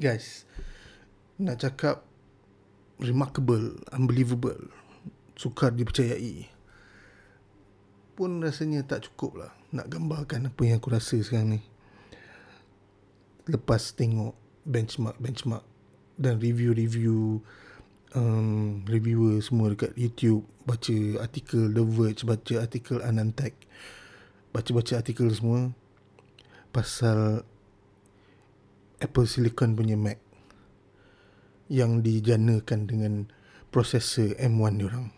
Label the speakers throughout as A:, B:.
A: guys nak cakap remarkable unbelievable sukar dipercayai pun rasanya tak cukup lah nak gambarkan apa yang aku rasa sekarang ni. Lepas tengok benchmark-benchmark dan review-review um, reviewer semua dekat YouTube baca artikel The Verge baca artikel Anantech baca-baca artikel semua pasal Apple Silicon punya Mac yang dijanakan dengan prosesor M1 diorang.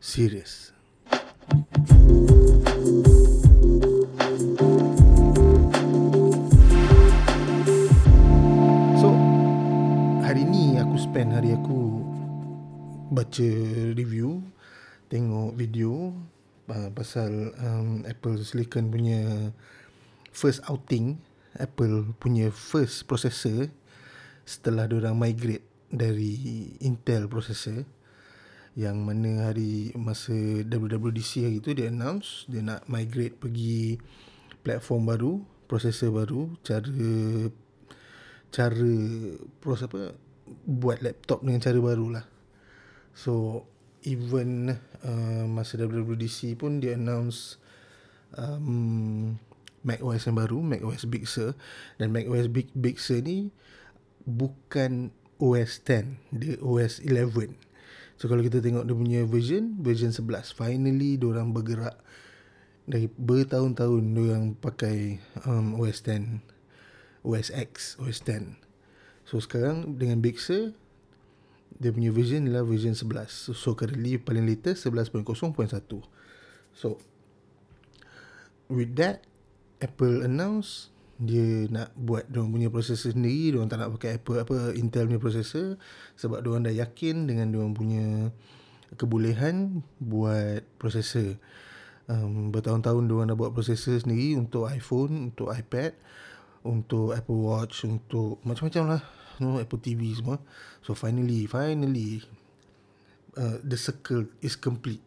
A: Serius. So, hari ni aku spend hari aku baca review, tengok video uh, pasal um, Apple Silicon punya first outing Apple punya first processor setelah diorang migrate dari Intel processor yang mana hari masa WWDC hari tu dia announce dia nak migrate pergi platform baru, processor baru, cara cara proses apa buat laptop dengan cara baru lah. So even uh, masa WWDC pun dia announce um, Mac OS yang baru, Mac OS Big Sur dan Mac OS Big Big Sur ni bukan OS 10, dia OS 11. So kalau kita tengok dia punya version, version 11. Finally orang bergerak dari bertahun-tahun orang pakai um, OS 10, OS X, OS 10. So sekarang dengan Big Sur dia punya version adalah version 11. So, so currently paling latest 11.0.1. So with that Apple announce dia nak buat dia punya processor sendiri, dia tak nak pakai Apple apa Intel punya processor sebab dia dah yakin dengan dia punya kebolehan buat processor. Um, bertahun-tahun dia dah buat processor sendiri untuk iPhone, untuk iPad, untuk Apple Watch, untuk macam-macam lah. Know, Apple TV semua. So finally, finally uh, the circle is complete.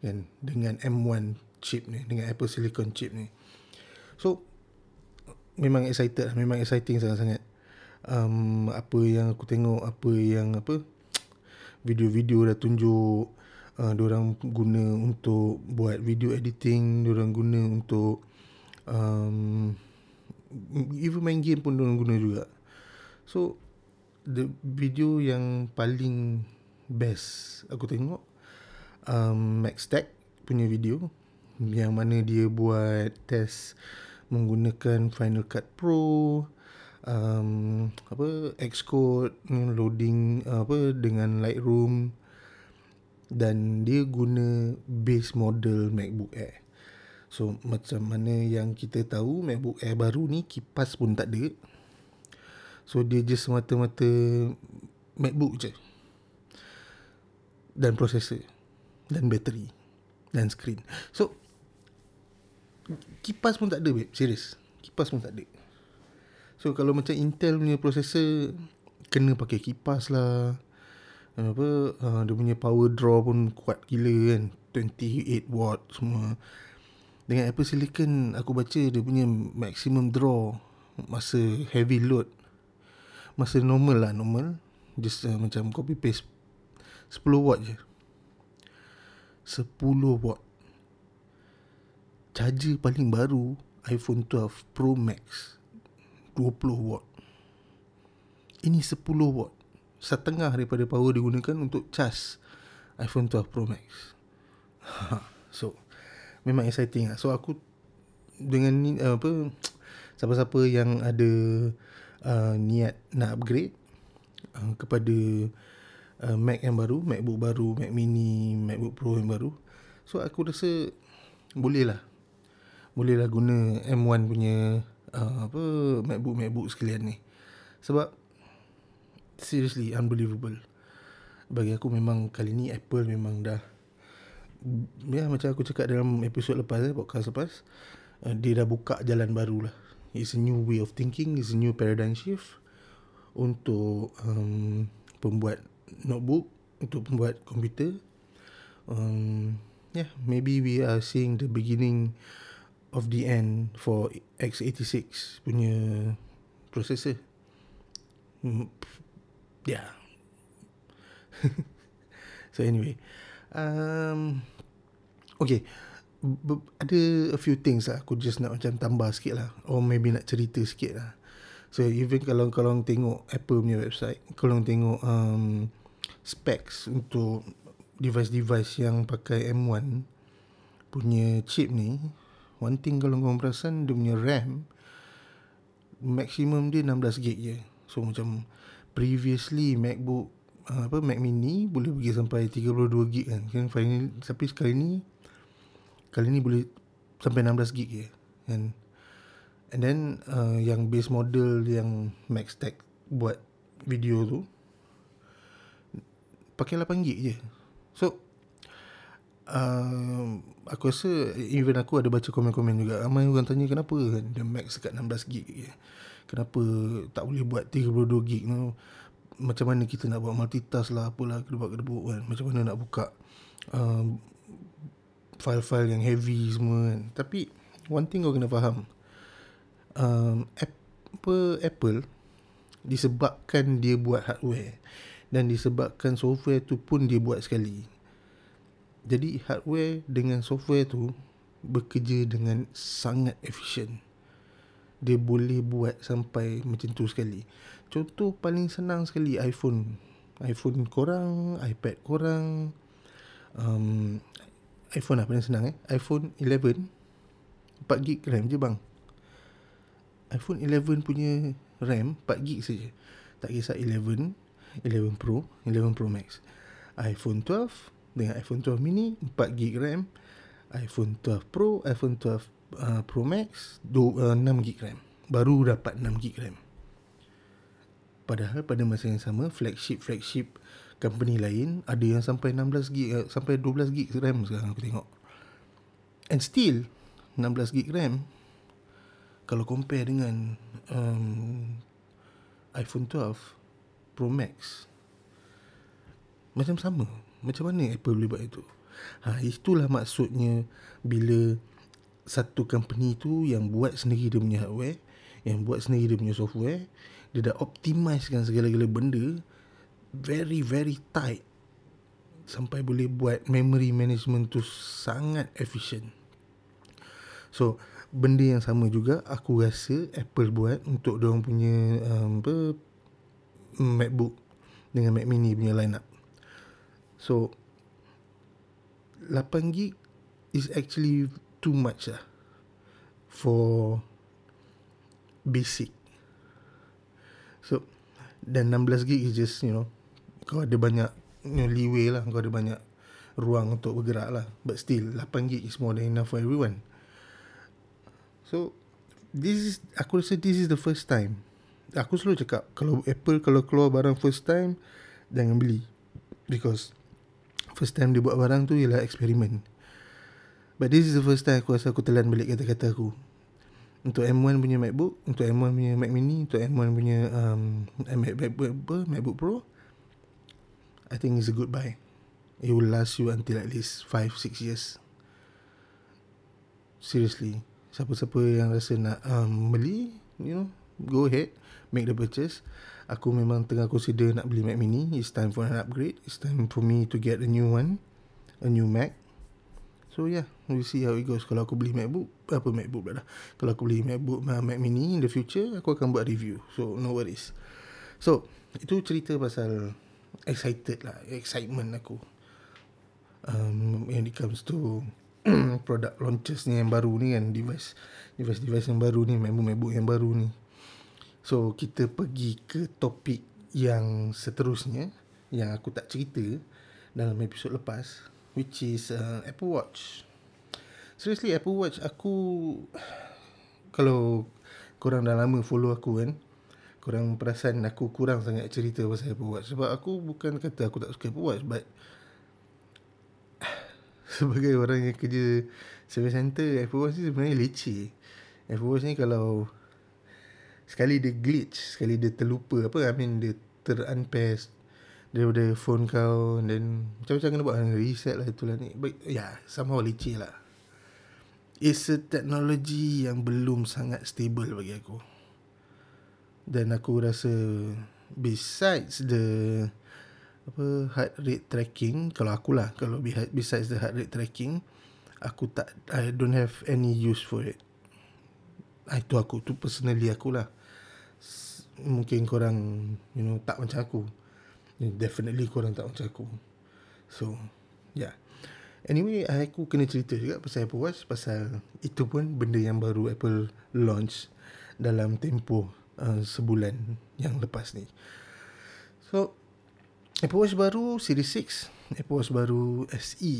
A: Kan dengan M1 chip ni, dengan Apple Silicon chip ni. So memang excited lah, memang exciting sangat-sangat. Um, apa yang aku tengok, apa yang apa video-video dah tunjuk uh, orang guna untuk buat video editing, orang guna untuk um, even main game pun orang guna juga. So the video yang paling best aku tengok um, Max Tech punya video yang mana dia buat test menggunakan Final Cut Pro um, apa Xcode loading apa dengan Lightroom dan dia guna base model MacBook Air. So macam mana yang kita tahu MacBook Air baru ni kipas pun tak ada. So dia just semata-mata MacBook je. Dan prosesor dan bateri dan screen. So kipas pun tak ada babe. Serius kipas pun tak ada. So kalau macam Intel punya processor kena pakai kipas lah. Apa uh, dia punya power draw pun kuat gila kan. 28 watt semua. Dengan Apple Silicon aku baca dia punya maximum draw masa heavy load. Masa normal lah normal. Just uh, macam copy paste 10 watt je. 10 watt charger paling baru iPhone 12 Pro Max 20 watt. Ini 10 watt. Setengah daripada power digunakan untuk charge iPhone 12 Pro Max. So memang exciting lah. So aku dengan ni uh, apa siapa-siapa yang ada uh, niat nak upgrade uh, kepada uh, Mac yang baru MacBook baru Mac mini MacBook Pro yang baru so aku rasa boleh lah bolehlah guna M1 punya uh, apa MacBook MacBook sekalian ni. Sebab seriously unbelievable. Bagi aku memang kali ni Apple memang dah ya macam aku cakap dalam episod lepas eh, podcast lepas uh, dia dah buka jalan baru lah. It's a new way of thinking, it's a new paradigm shift untuk um, pembuat notebook, untuk pembuat komputer. Um, yeah, maybe we are seeing the beginning of the end for x86 punya processor Hmm, yeah. so anyway, um, okay. B- ada a few things lah aku just nak macam tambah sikit lah or maybe nak cerita sikit lah so even kalau kalau tengok Apple punya website kalau tengok um, specs untuk device-device yang pakai M1 punya chip ni one thing kalau kau perasan dia punya RAM maximum dia 16 gig je. So macam previously MacBook uh, apa Mac mini boleh pergi sampai 32 gig kan. Kan finally tapi sekali ni kali ni boleh sampai 16 gig je kan. And then uh, yang base model yang Max Tech buat video tu pakai 8 gig je. So uh, aku rasa even aku ada baca komen-komen juga. Ramai orang tanya kenapa kan dia max dekat 16 gig je? Kenapa tak boleh buat 32 gig tu? Macam mana kita nak buat multitask lah apalah kedebuk-kedebuk kan? Macam mana nak buka um, file-file yang heavy semua kan? Tapi one thing kau kena faham um, Apple, Apple disebabkan dia buat hardware dan disebabkan software tu pun dia buat sekali jadi hardware dengan software tu bekerja dengan sangat efisien. Dia boleh buat sampai macam tu sekali. Contoh paling senang sekali iPhone. iPhone korang iPad korang um, iPhone lah paling senang eh. iPhone 11 4 gig RAM je bang. iPhone 11 punya RAM 4 gig saja. Tak kisah 11 11 Pro 11 Pro Max. iPhone 12 dengan iPhone 12 mini 4 gig RAM iPhone 12 Pro iPhone 12 uh, Pro Max 2, uh, 6 gig RAM baru dapat 6 gig RAM padahal pada masa yang sama flagship flagship company lain ada yang sampai 16 gig uh, sampai 12 gig RAM sekarang aku tengok. And still 16 gig RAM kalau compare dengan um, iPhone 12 Pro Max macam sama. Macam mana Apple boleh buat itu? Ha, itulah maksudnya bila satu company tu yang buat sendiri dia punya hardware, yang buat sendiri dia punya software, dia dah optimizekan segala-gala benda very very tight sampai boleh buat memory management tu sangat efficient. So benda yang sama juga aku rasa Apple buat untuk dia punya um, apa MacBook dengan Mac Mini punya lineup. So 8 gig is actually too much lah for basic. So dan 16 gig is just you know kau ada banyak you know, leeway lah. Kau ada banyak ruang untuk bergerak lah. But still 8 gig is more than enough for everyone. So this is aku rasa this is the first time. Aku selalu cakap kalau Apple kalau keluar barang first time jangan beli. Because first time dia buat barang tu ialah eksperimen but this is the first time aku rasa aku telan balik kata-kata aku untuk M1 punya MacBook, untuk M1 punya Mac Mini, untuk M1 punya um, MacBook, MacBook Pro, I think it's a good buy. It will last you until at least 5-6 years. Seriously. Siapa-siapa yang rasa nak um, beli, you know, go ahead. Make the purchase. Aku memang tengah consider nak beli Mac Mini. It's time for an upgrade. It's time for me to get a new one. A new Mac. So yeah, we'll see how it goes. Kalau aku beli MacBook, apa MacBook pula Kalau aku beli MacBook Mac Mini in the future, aku akan buat review. So no worries. So, itu cerita pasal excited lah excitement aku um, when it comes to product launches ni yang baru ni kan device device device yang baru ni MacBook MacBook yang baru ni so kita pergi ke topik yang seterusnya yang aku tak cerita dalam episod lepas which is uh, Apple Watch. Seriously Apple Watch aku kalau korang dah lama follow aku kan kurang perasan aku kurang sangat cerita pasal Apple Watch. Sebab aku bukan kata aku tak suka Apple Watch but sebagai orang yang kerja service center Apple Watch ni sebenarnya leceh. Apple Watch ni kalau sekali dia glitch sekali dia terlupa apa I mean dia terunpair daripada phone kau dan macam-macam kena buat reset lah itulah ni. But ya yeah, somehow leceh lah. It's a technology yang belum sangat stable bagi aku. Dan aku rasa besides the apa heart rate tracking kalau aku lah kalau besides the heart rate tracking aku tak I don't have any use for it ah, itu aku tu personally aku lah. Mungkin korang you know tak macam aku. Definitely korang tak macam aku. So yeah anyway aku kena cerita juga pasal Apple Watch pasal itu pun benda yang baru Apple launch dalam tempoh uh, sebulan yang lepas ni. So Apple Watch baru Series 6 Apple Watch baru SE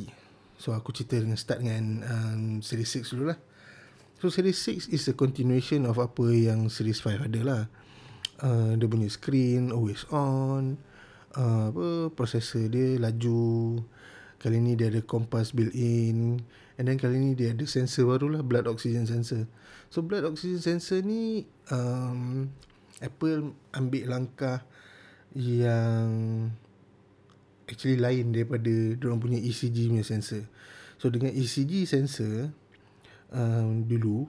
A: So aku cerita dengan start dengan um, Series 6 dulu lah So Series 6 is a continuation of apa yang Series 5 ada lah. Uh, Dia punya screen always on. Uh, apa Processor dia laju. Kali ni dia ada compass built in. And then kali ni dia ada sensor baru lah Blood oxygen sensor. So blood oxygen sensor ni um, Apple ambil langkah yang actually lain daripada orang punya ECG punya sensor. So dengan ECG sensor um, dulu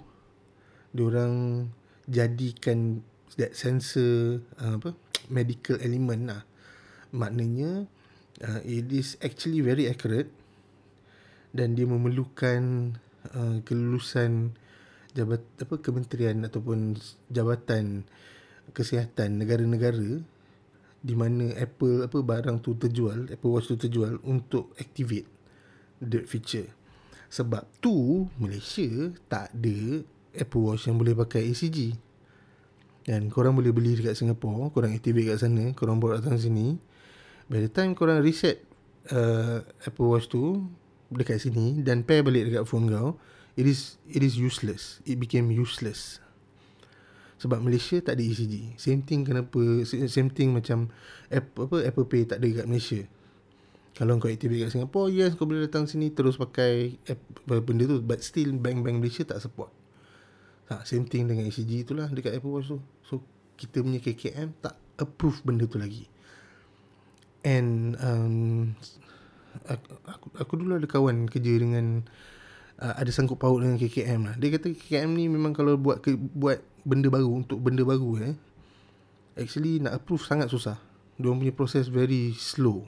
A: orang jadikan that sensor uh, apa medical element lah. Maknanya uh, it is actually very accurate dan dia memerlukan uh, kelulusan jabat apa kementerian ataupun jabatan kesihatan negara-negara di mana Apple apa barang tu terjual, Apple Watch tu terjual untuk activate the feature. Sebab tu Malaysia tak ada Apple Watch yang boleh pakai ECG. Dan korang boleh beli dekat Singapore, korang activate kat sana, korang bawa datang sini. By the time korang reset uh, Apple Watch tu dekat sini dan pair balik dekat phone kau, it is it is useless. It became useless sebab Malaysia tak ada ECG. Same thing kenapa same thing macam app, apa Apple Pay tak ada kat Malaysia. Kalau kau activate kat Singapore, yes kau boleh datang sini terus pakai app benda tu but still bank-bank Malaysia tak support. Ha, same thing dengan ECG itulah dekat Apple Watch tu. So kita punya KKM tak approve benda tu lagi. And um, aku, aku, aku dulu ada kawan kerja dengan uh, ada sangkut paut dengan KKM lah. Dia kata KKM ni memang kalau buat ke, buat benda baru untuk benda baru eh actually nak approve sangat susah. Dia punya proses very slow.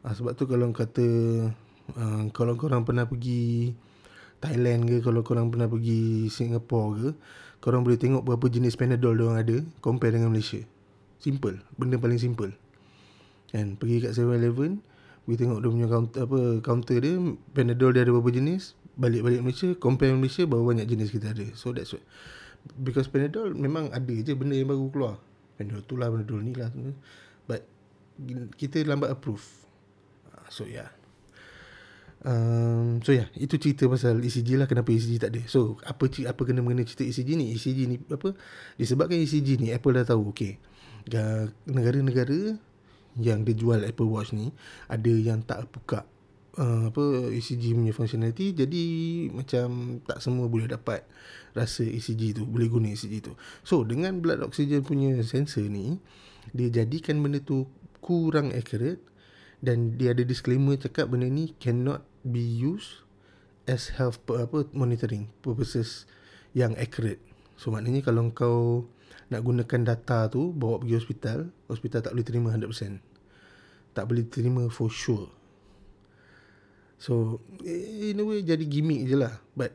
A: Uh, sebab tu kalau kata uh, kalau korang pernah pergi Thailand ke kalau korang pernah pergi Singapore ke korang boleh tengok berapa jenis Panadol dia orang ada compare dengan Malaysia. Simple, benda paling simple. Kan pergi kat 7-Eleven, pergi tengok dia punya counter apa counter dia Panadol dia ada berapa jenis, balik-balik Malaysia compare Malaysia berapa banyak jenis kita ada. So that's what because Panadol memang ada je benda yang baru keluar. Panadol tu lah Panadol ni lah. But kita lambat approve so yeah Um, so yeah, itu cerita pasal ECG lah kenapa ECG tak ada. So, apa apa kena mengenai cerita ECG ni? ECG ni apa? Disebabkan ECG ni Apple dah tahu, okey. Negara-negara yang dia jual Apple Watch ni ada yang tak buka uh, apa ECG punya functionality jadi macam tak semua boleh dapat rasa ECG tu boleh guna ECG tu so dengan blood oxygen punya sensor ni dia jadikan benda tu kurang accurate dan dia ada disclaimer cakap benda ni cannot be used as health apa monitoring purposes yang accurate. So maknanya kalau kau nak gunakan data tu bawa pergi hospital hospital tak boleh terima 100% tak boleh terima for sure. So in a way jadi gimmick je lah. But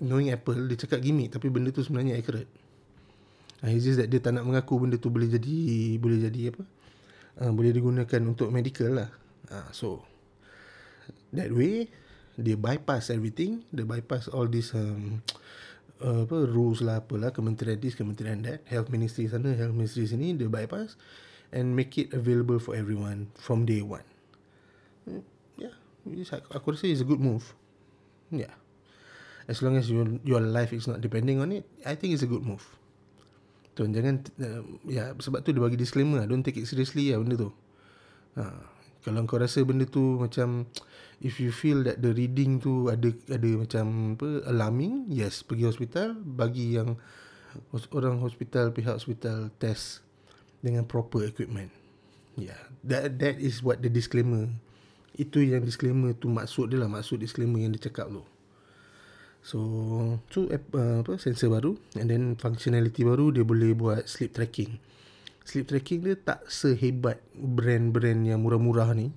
A: Knowing Apple Dia cakap gimmick Tapi benda tu sebenarnya accurate. Uh, It's just that dia tak nak mengaku Benda tu boleh jadi Boleh jadi apa uh, Boleh digunakan untuk medical lah uh, So That way Dia bypass everything Dia bypass all this um, uh, apa rules lah apalah kementerian this kementerian that health ministry sana health ministry sini dia bypass and make it available for everyone from day one aku rasa it's a good move. Yeah. As long as your your life is not depending on it, I think it's a good move. Tuan jangan uh, ya sebab tu dia bagi disclaimer don't take it seriously ya benda tu. Ha, kalau kau rasa benda tu macam if you feel that the reading tu ada ada macam apa alarming, yes pergi hospital bagi yang orang hospital pihak hospital test dengan proper equipment. Yeah, that that is what the disclaimer itu yang disclaimer tu maksud dia lah maksud disclaimer yang dia cakap tu so tu uh, apa sensor baru and then functionality baru dia boleh buat sleep tracking sleep tracking dia tak sehebat brand-brand yang murah-murah ni.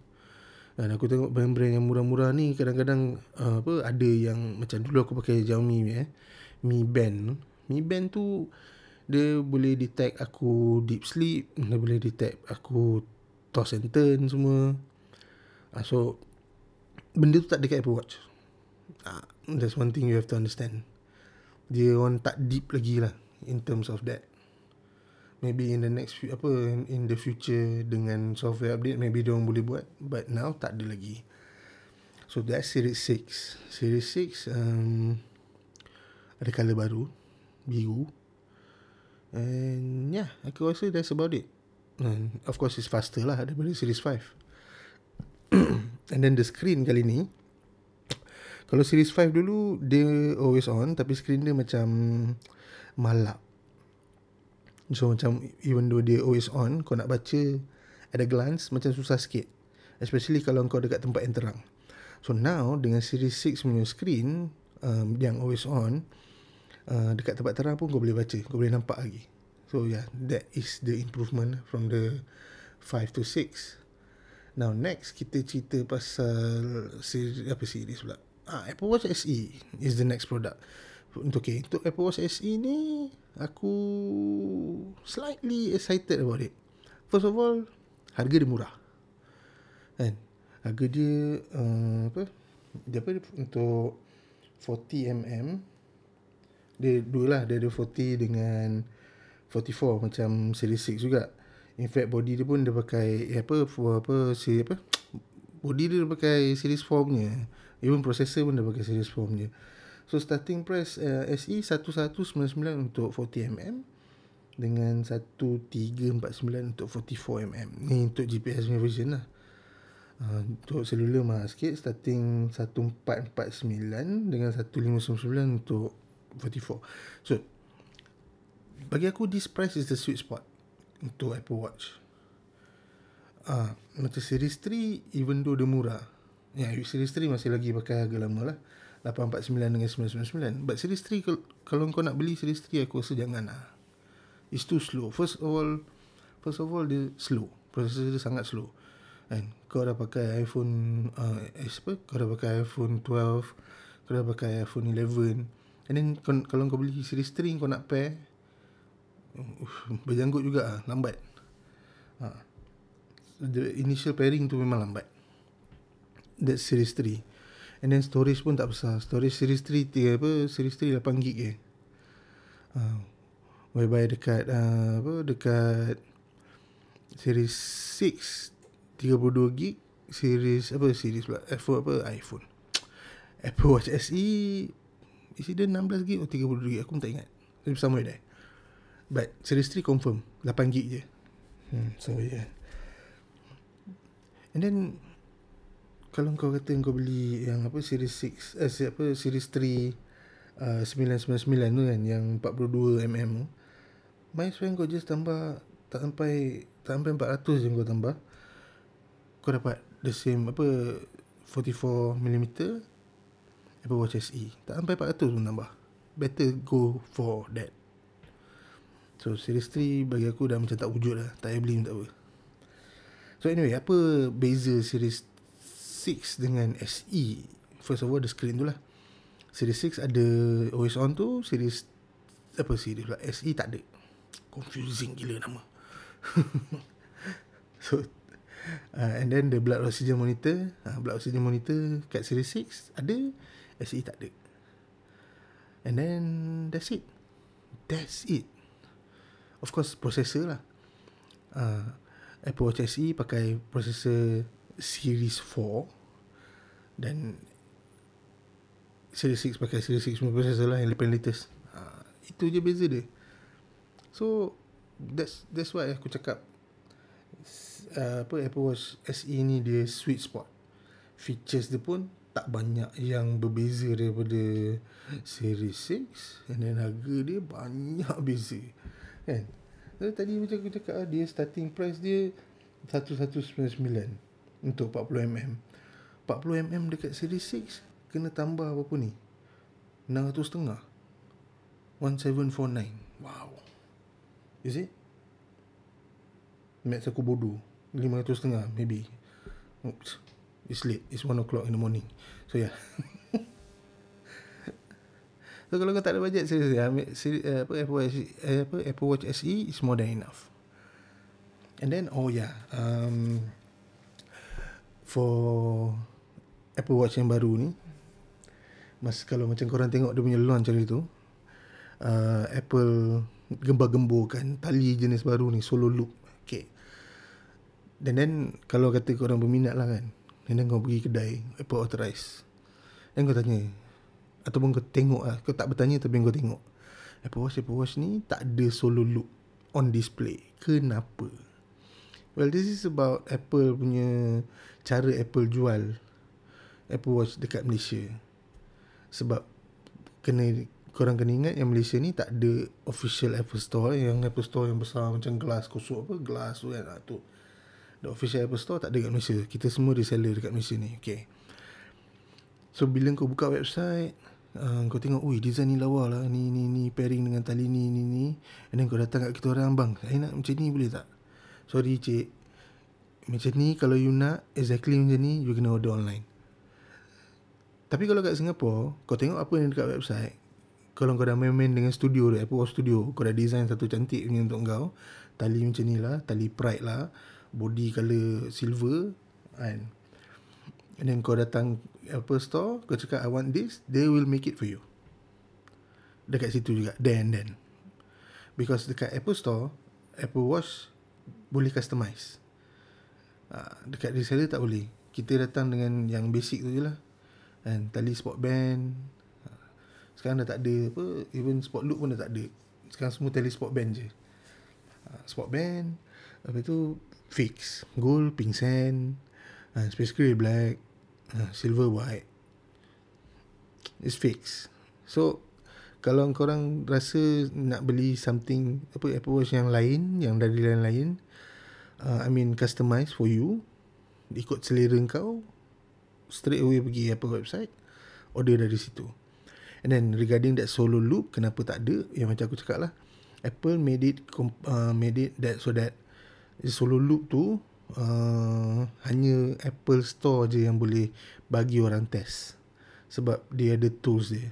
A: Dan aku tengok brand-brand yang murah-murah ni kadang-kadang uh, apa ada yang macam dulu aku pakai Xiaomi eh. Mi Band. Mi Band tu dia boleh detect aku deep sleep, dia boleh detect aku toss and turn semua. Uh, so benda tu tak dekat Apple Watch. That's one thing you have to understand. Dia orang tak deep lagi lah in terms of that. Maybe in the next few, apa in the future dengan software update maybe dia orang boleh buat. But now tak ada lagi. So that's series 6 series 6 um, ada color baru biru. And yeah aku rasa that's about it. And of course it's faster lah daripada series 5 and then the screen kali ni kalau series 5 dulu dia always on tapi screen dia macam malap So macam even though dia always on, kau nak baca at a glance macam susah sikit. Especially kalau kau dekat tempat yang terang. So now dengan series 6 punya screen um, yang always on, uh, dekat tempat terang pun kau boleh baca, kau boleh nampak lagi. So yeah, that is the improvement from the 5 to 6. Now next kita cerita pasal series, apa series pula? Ah, Apple Watch SE is the next product. Untuk okay, untuk Apple Watch SE ni aku slightly excited about it. First of all, harga dia murah. Kan? Harga dia uh, apa? Dia apa untuk 40 mm dia dua lah dia ada 40 dengan 44 macam series 6 juga. In fact body dia pun dia pakai eh, apa for apa si apa body dia, pakai series 4 punya. Even processor pun dia pakai series 4 punya. So starting price uh, SE 1199 untuk 40mm dengan 1349 untuk 44mm. Ni untuk GPS punya version lah. Uh, untuk selular mahal sikit starting 1449 dengan 1599 untuk 44. So bagi aku this price is the sweet spot untuk Apple Watch. Ah, uh, macam series 3 even though dia murah. Ya, yeah, series 3 masih lagi pakai harga lama lah. 849 dengan 999 but series 3 kalau kau nak beli series 3 aku rasa jangan lah. It's too slow. First of all first of all dia slow. Processor dia sangat slow. Kan kau dah pakai iPhone uh, apa kau dah pakai iPhone 12 kau dah pakai iPhone 11 and then kalau kau beli series 3 kau nak pair uh, berjanggut juga lah. Lambat. Ha. The initial pairing tu memang lambat that series 3 And then storage pun tak besar. Storage series 3 tiga apa? Series 3 8 gig je. Uh, whereby dekat uh, apa dekat series 6 32 gig series apa series pula iPhone apa iPhone Apple Watch SE isi dia 16 gig atau 32 gig aku pun tak ingat tapi sama dia but series 3 confirm 8 gig je hmm, so yeah and then kalau kau kata kau beli yang apa series 6 eh apa series 3 uh, 999 tu kan yang 42 mm tu might as well kau just tambah tak sampai tak sampai 400 je kau tambah kau dapat the same apa 44 mm Apple Watch SE tak sampai 400 pun tambah. Better go for that. So series 3 bagi aku dah macam tak wujud lah tak payah beli pun tak apa so anyway apa beza series 6 dengan SE First of all the screen tu lah. Series 6 ada always on tu Series Apa series lah SE tak ada. Confusing gila nama. So uh, And then the blood oxygen monitor. Uh, Blood oxygen monitor Kat series 6 Ada SE tak ada. And then That's it. That's it. Of course processor lah. Uh, Apple Watch SE pakai processor Series 4 dan Series 6 pakai Series 6 punya processor lah yang paling latest. Ha, itu je beza dia. So that's that's why aku cakap uh, apa Apple Watch SE ni dia sweet spot. Features dia pun tak banyak yang berbeza daripada Series 6 and then harga dia banyak beza. Kan so, tadi macam aku cakap dia starting price dia 1199 untuk 40mm 40mm dekat series 6 kena tambah apa ni? 600 setengah 1749 wow. Is it? Maths aku bodoh. 500 setengah maybe. Oops. It's late. It's 1 o'clock in the morning. So yeah So kalau kau tak ada budget Seriously ambil seri, uh, apa, Apple Watch uh, apa, Apple Watch SE Is more than enough And then Oh yeah um, For Apple Watch yang baru ni Mas kalau macam korang tengok dia punya launch hari tu uh, Apple gembar-gemburkan tali jenis baru ni solo loop. Okay. Dan then kalau kata kau orang berminat lah kan. And then kau pergi kedai Apple Authorize. Dan kau tanya. Ataupun kau tengok lah. Kau tak bertanya tapi kau tengok. Apple Watch, Apple Watch ni tak ada solo loop on display. Kenapa? Well, this is about Apple punya cara Apple jual Apple Watch dekat Malaysia. Sebab kena korang kena ingat yang Malaysia ni tak ada official Apple Store yang Apple Store yang besar macam gelas kosong apa gelas tu kan ah, tu the official Apple Store tak ada kat Malaysia kita semua reseller dekat Malaysia ni okay so bila kau buka website uh, kau tengok ui design ni lawa lah. Ni ni ni pairing dengan tali ni ni ni. And then kau datang kat kita orang bang saya nak macam ni boleh tak? Sorry cik. Macam ni kalau you nak exactly macam ni you kena order online. Tapi kalau kat Singapore kau tengok apa yang dekat website kalau kau dah main-main dengan studio tu, Apple Studio, kau dah design satu cantik punya untuk kau, tali macam ni lah, tali pride lah, body colour silver, kan. And then kau datang Apple Store, kau cakap I want this, they will make it for you. Dekat situ juga, then then. Because dekat Apple Store, Apple Watch boleh customize. Uh, dekat reseller tak boleh. Kita datang dengan yang basic tu je lah. And tali sport band, sekarang dah tak ada apa even sport loop pun dah tak ada sekarang semua tele sport band je uh, sport band apa tu fix gold pink sand uh, space gray black uh, silver white is fix so kalau korang rasa nak beli something apa Apple Watch yang lain yang dari lain-lain uh, I mean customize for you ikut selera kau straight away pergi Apple website order dari situ And then regarding that solo loop, kenapa tak ada? Yang macam aku cakap lah. Apple made it uh, made it that so that solo loop tu uh, hanya Apple Store je yang boleh bagi orang test. Sebab dia ada tools dia.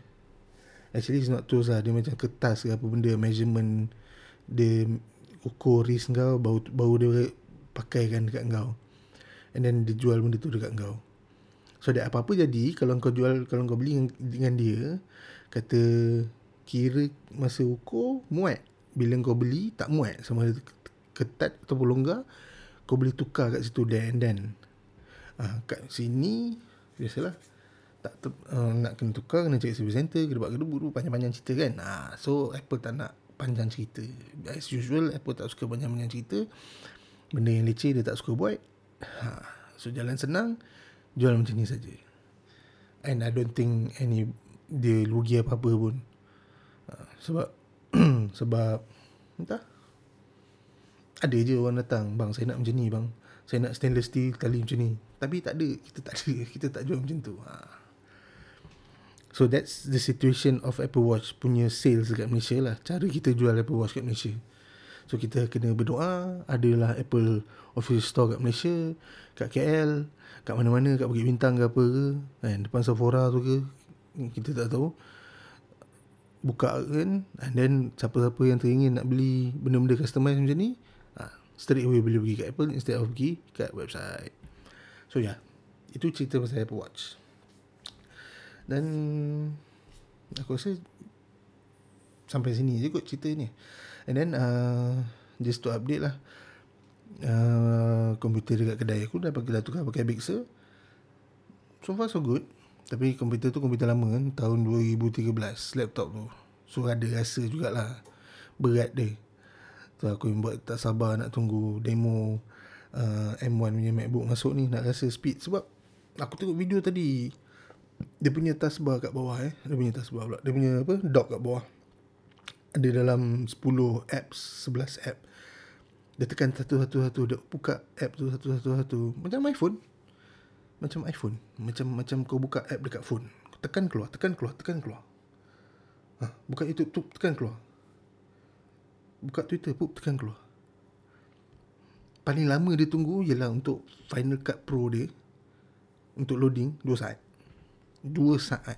A: Actually it's not tools lah. Dia macam kertas ke apa benda measurement dia ukur risk kau baru, baru dia pakaikan dekat kau. And then dia jual benda tu dekat kau. So that apa-apa jadi kalau kau jual kalau kau beli dengan dia kata kira masa ukur muat. Bila kau beli tak muat sama ada ketat atau longgar kau boleh tukar kat situ then and then. Ah kat sini biasalah tak ter, uh, nak kena tukar kena cari service center kena buat kedua panjang-panjang cerita kan. Ah so Apple tak nak panjang cerita. As usual Apple tak suka panjang-panjang cerita. Benda yang leceh dia tak suka buat. Ha, so jalan senang jual macam ni saja. And I don't think any dia rugi apa-apa pun. Uh, sebab sebab entah ada je orang datang, bang saya nak macam ni bang. Saya nak stainless steel tali macam ni. Tapi tak ada, kita tak ada, kita tak jual macam tu. Ha. So that's the situation of Apple Watch punya sales dekat Malaysia lah. Cara kita jual Apple Watch kat Malaysia. So kita kena berdoa adalah Apple office store kat Malaysia, kat KL, kat mana-mana kat Bukit Bintang ke apa ke kan depan Sephora tu ke kita tak tahu buka kan and then siapa-siapa yang teringin nak beli benda-benda customize macam ni straight away boleh pergi kat Apple instead of pergi kat website so yeah itu cerita pasal Apple Watch dan aku rasa sampai sini je kot cerita ni and then uh, just to update lah Uh, komputer dekat kedai aku dah pakai dah tukar pakai Big Sur. So far so good. Tapi komputer tu komputer lama kan tahun 2013 laptop tu. So ada rasa jugalah berat dia. Tu aku buat tak sabar nak tunggu demo uh, M1 punya MacBook masuk ni nak rasa speed sebab aku tengok video tadi dia punya taskbar kat bawah eh. Dia punya taskbar pula. Dia punya apa? Dock kat bawah. Ada dalam 10 apps, 11 apps dia tekan satu-satu-satu Dia buka app tu satu-satu-satu Macam iPhone Macam iPhone Macam macam kau buka app dekat phone Tekan keluar Tekan keluar Tekan keluar ha, Buka YouTube tu Tekan keluar Buka Twitter pun Tekan keluar paling lama dia tunggu ialah untuk Final Cut Pro dia untuk loading 2 saat. 2 saat.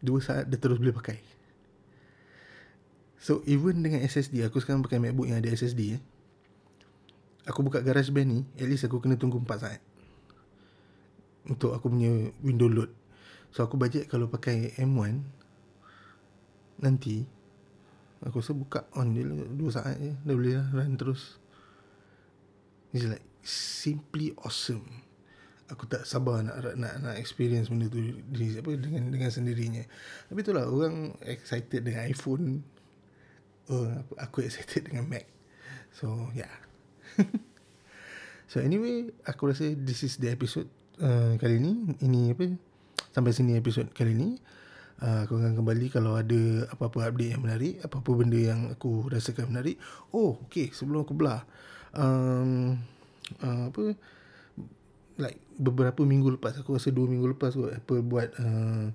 A: 2 saat dia terus boleh pakai. So even dengan SSD Aku sekarang pakai MacBook yang ada SSD eh. Aku buka GarageBand ni At least aku kena tunggu 4 saat Untuk aku punya window load So aku budget kalau pakai M1 Nanti Aku rasa buka on je lah 2 saat je Dah boleh lah run terus It's like Simply awesome Aku tak sabar nak nak nak experience benda tu di apa dengan dengan sendirinya. Tapi itulah orang excited dengan iPhone oh, aku excited dengan Mac. So, yeah. so, anyway, aku rasa this is the episode uh, kali ni. Ini apa? Sampai sini episode kali ni. Aku akan kembali kalau ada apa-apa update yang menarik. Apa-apa benda yang aku rasakan menarik. Oh, okay. Sebelum aku belah. Um, uh, apa? Like, beberapa minggu lepas. Aku rasa dua minggu lepas kot. Apple buat... Uh,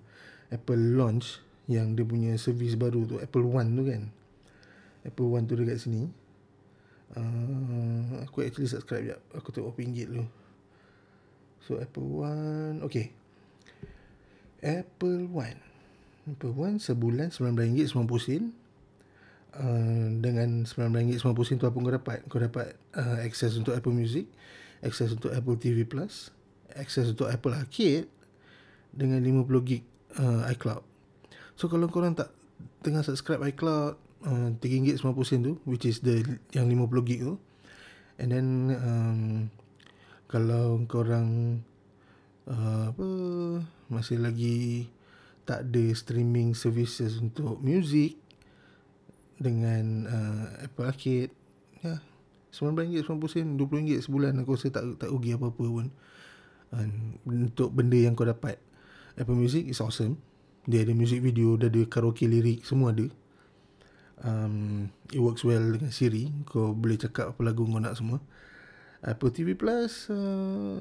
A: Apple launch yang dia punya servis baru tu. Apple One tu kan. Apple One tu dekat sini uh, Aku actually subscribe jap Aku tengok berapa ringgit dulu So Apple One Okay Apple One One sebulan RM19.90 Uh, dengan RM19.90 tu apa kau dapat? Kau dapat uh, access untuk Apple Music access untuk Apple TV Plus access untuk Apple Arcade dengan 50GB uh, iCloud. So kalau korang tak tengah subscribe iCloud uh, RM3.90 tu which is the yang 50 gig tu and then um, kalau korang uh, apa masih lagi tak ada streaming services untuk music dengan uh, Apple Arcade. Ya RM19.90 RM20 sebulan aku rasa tak tak rugi apa-apa pun. Uh, untuk benda yang kau dapat Apple Music is awesome. Dia ada music video dia ada karaoke lirik semua ada. Um, it works well dengan Siri. Kau boleh cakap apa lagu kau nak semua. Apple TV Plus uh,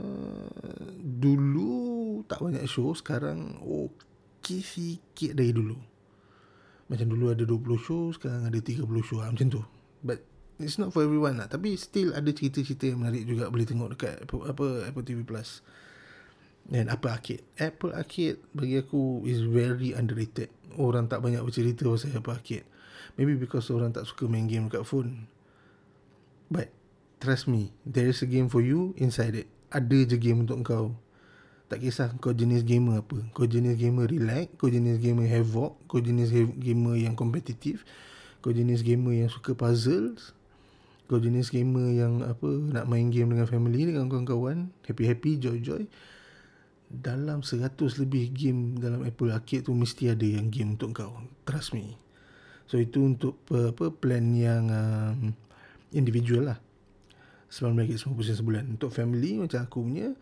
A: dulu tak banyak show. Sekarang okey sikit dari dulu. Macam dulu ada 20 show sekarang ada 30 show. Macam tu. But it's not for everyone lah. Tapi still ada cerita-cerita yang menarik juga boleh tengok dekat Apple, apa Apple TV Plus. Dan Apple Arcade. Apple Arcade bagi aku is very underrated. Orang tak banyak bercerita pasal Apple Arcade. Maybe because orang tak suka main game dekat phone. But trust me, there is a game for you inside it. Ada je game untuk kau. Tak kisah kau jenis gamer apa. Kau jenis gamer relax, kau jenis gamer havoc, kau jenis gamer yang kompetitif, kau jenis gamer yang suka puzzles, kau jenis gamer yang apa nak main game dengan family dengan kawan-kawan, happy-happy, joy-joy. Dalam 100 lebih game dalam Apple Arcade tu mesti ada yang game untuk kau. Trust me. So itu untuk apa plan yang um, individual lah. RM9.90 sebulan. Untuk family macam aku punya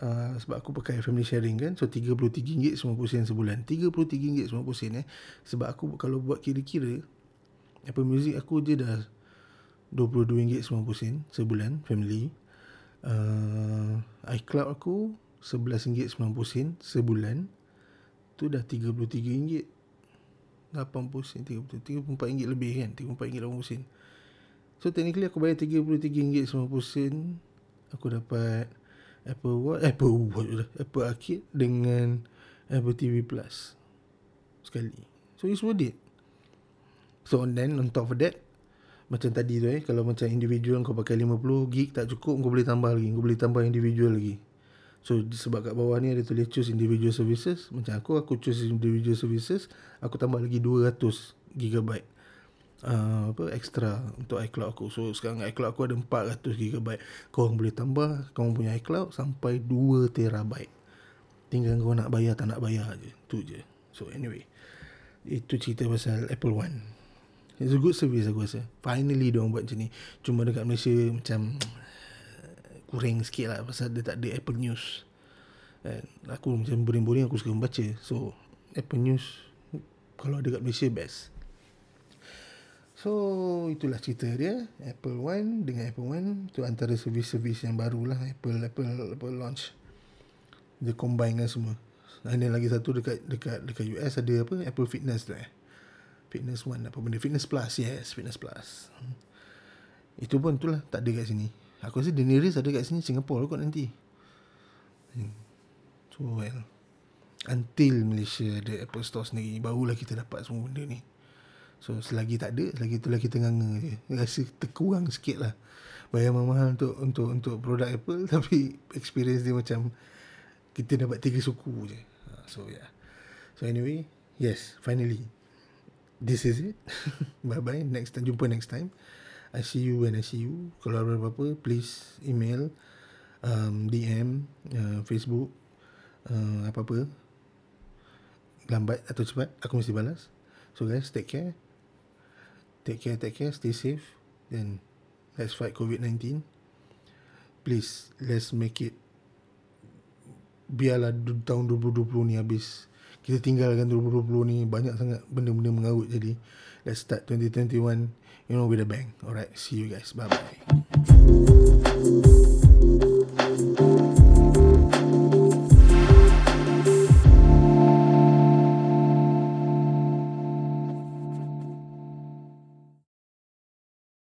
A: uh, sebab aku pakai family sharing kan. So RM33.90 sebulan. RM33.90 eh. Sebab aku kalau buat kira-kira apa music aku je dah RM22.90 sebulan family. Uh, iCloud aku RM11.90 sebulan. Tu dah RM33 80 sen 30 34 ringgit lebih kan 34 ringgit 80 sen so technically aku bayar 33 ringgit 90 sen aku dapat Apple Watch Apple Watch Apple Arcade dengan Apple TV Plus sekali so it's worth it so then on top of that macam tadi tu eh kalau macam individual kau pakai 50 gig tak cukup kau boleh tambah lagi kau boleh tambah individual lagi So sebab kat bawah ni ada tulis choose individual services. Macam aku, aku choose individual services. Aku tambah lagi 200 GB. Uh, apa extra untuk iCloud aku. So sekarang iCloud aku ada 400 GB. Kau boleh tambah kau punya iCloud sampai 2 TB. Tinggal kau nak bayar tak nak bayar je. Tu je. So anyway. Itu cerita pasal Apple One. It's a good service aku rasa. Finally dia buat macam ni. Cuma dekat Malaysia macam kurang sikit lah pasal dia tak ada Apple News And aku macam boring-boring aku suka membaca so Apple News kalau ada kat Malaysia best so itulah cerita dia Apple One dengan Apple One tu antara servis-servis yang baru lah Apple, Apple, Apple launch dia combine kan semua dan lagi satu dekat dekat dekat US ada apa Apple Fitness tu eh Fitness One apa benda Fitness Plus yes Fitness Plus itu pun itulah tak ada kat sini Aku rasa the nearest ada kat sini Singapore kot nanti. Hmm. So well. Until Malaysia ada Apple Store sendiri barulah kita dapat semua benda ni. So selagi tak ada, selagi itulah kita nganga je. Rasa terkurang sikit lah. Bayar mahal untuk untuk untuk produk Apple tapi experience dia macam kita dapat tiga suku je. Ha, so yeah. So anyway, yes, finally. This is it. bye bye. Next time jumpa next time. I see you when I see you. Kalau ada apa-apa, please email, um, DM, uh, Facebook, uh, apa-apa. Lambat atau cepat, aku mesti balas. So guys, take care. Take care, take care. Stay safe. Then, let's fight COVID-19. Please, let's make it. Biarlah tahun 2020 ni habis. Kita tinggalkan 2020 ni banyak sangat benda-benda mengarut jadi. Let's start 2021 you know, with a bang. All right. See you guys. Bye bye.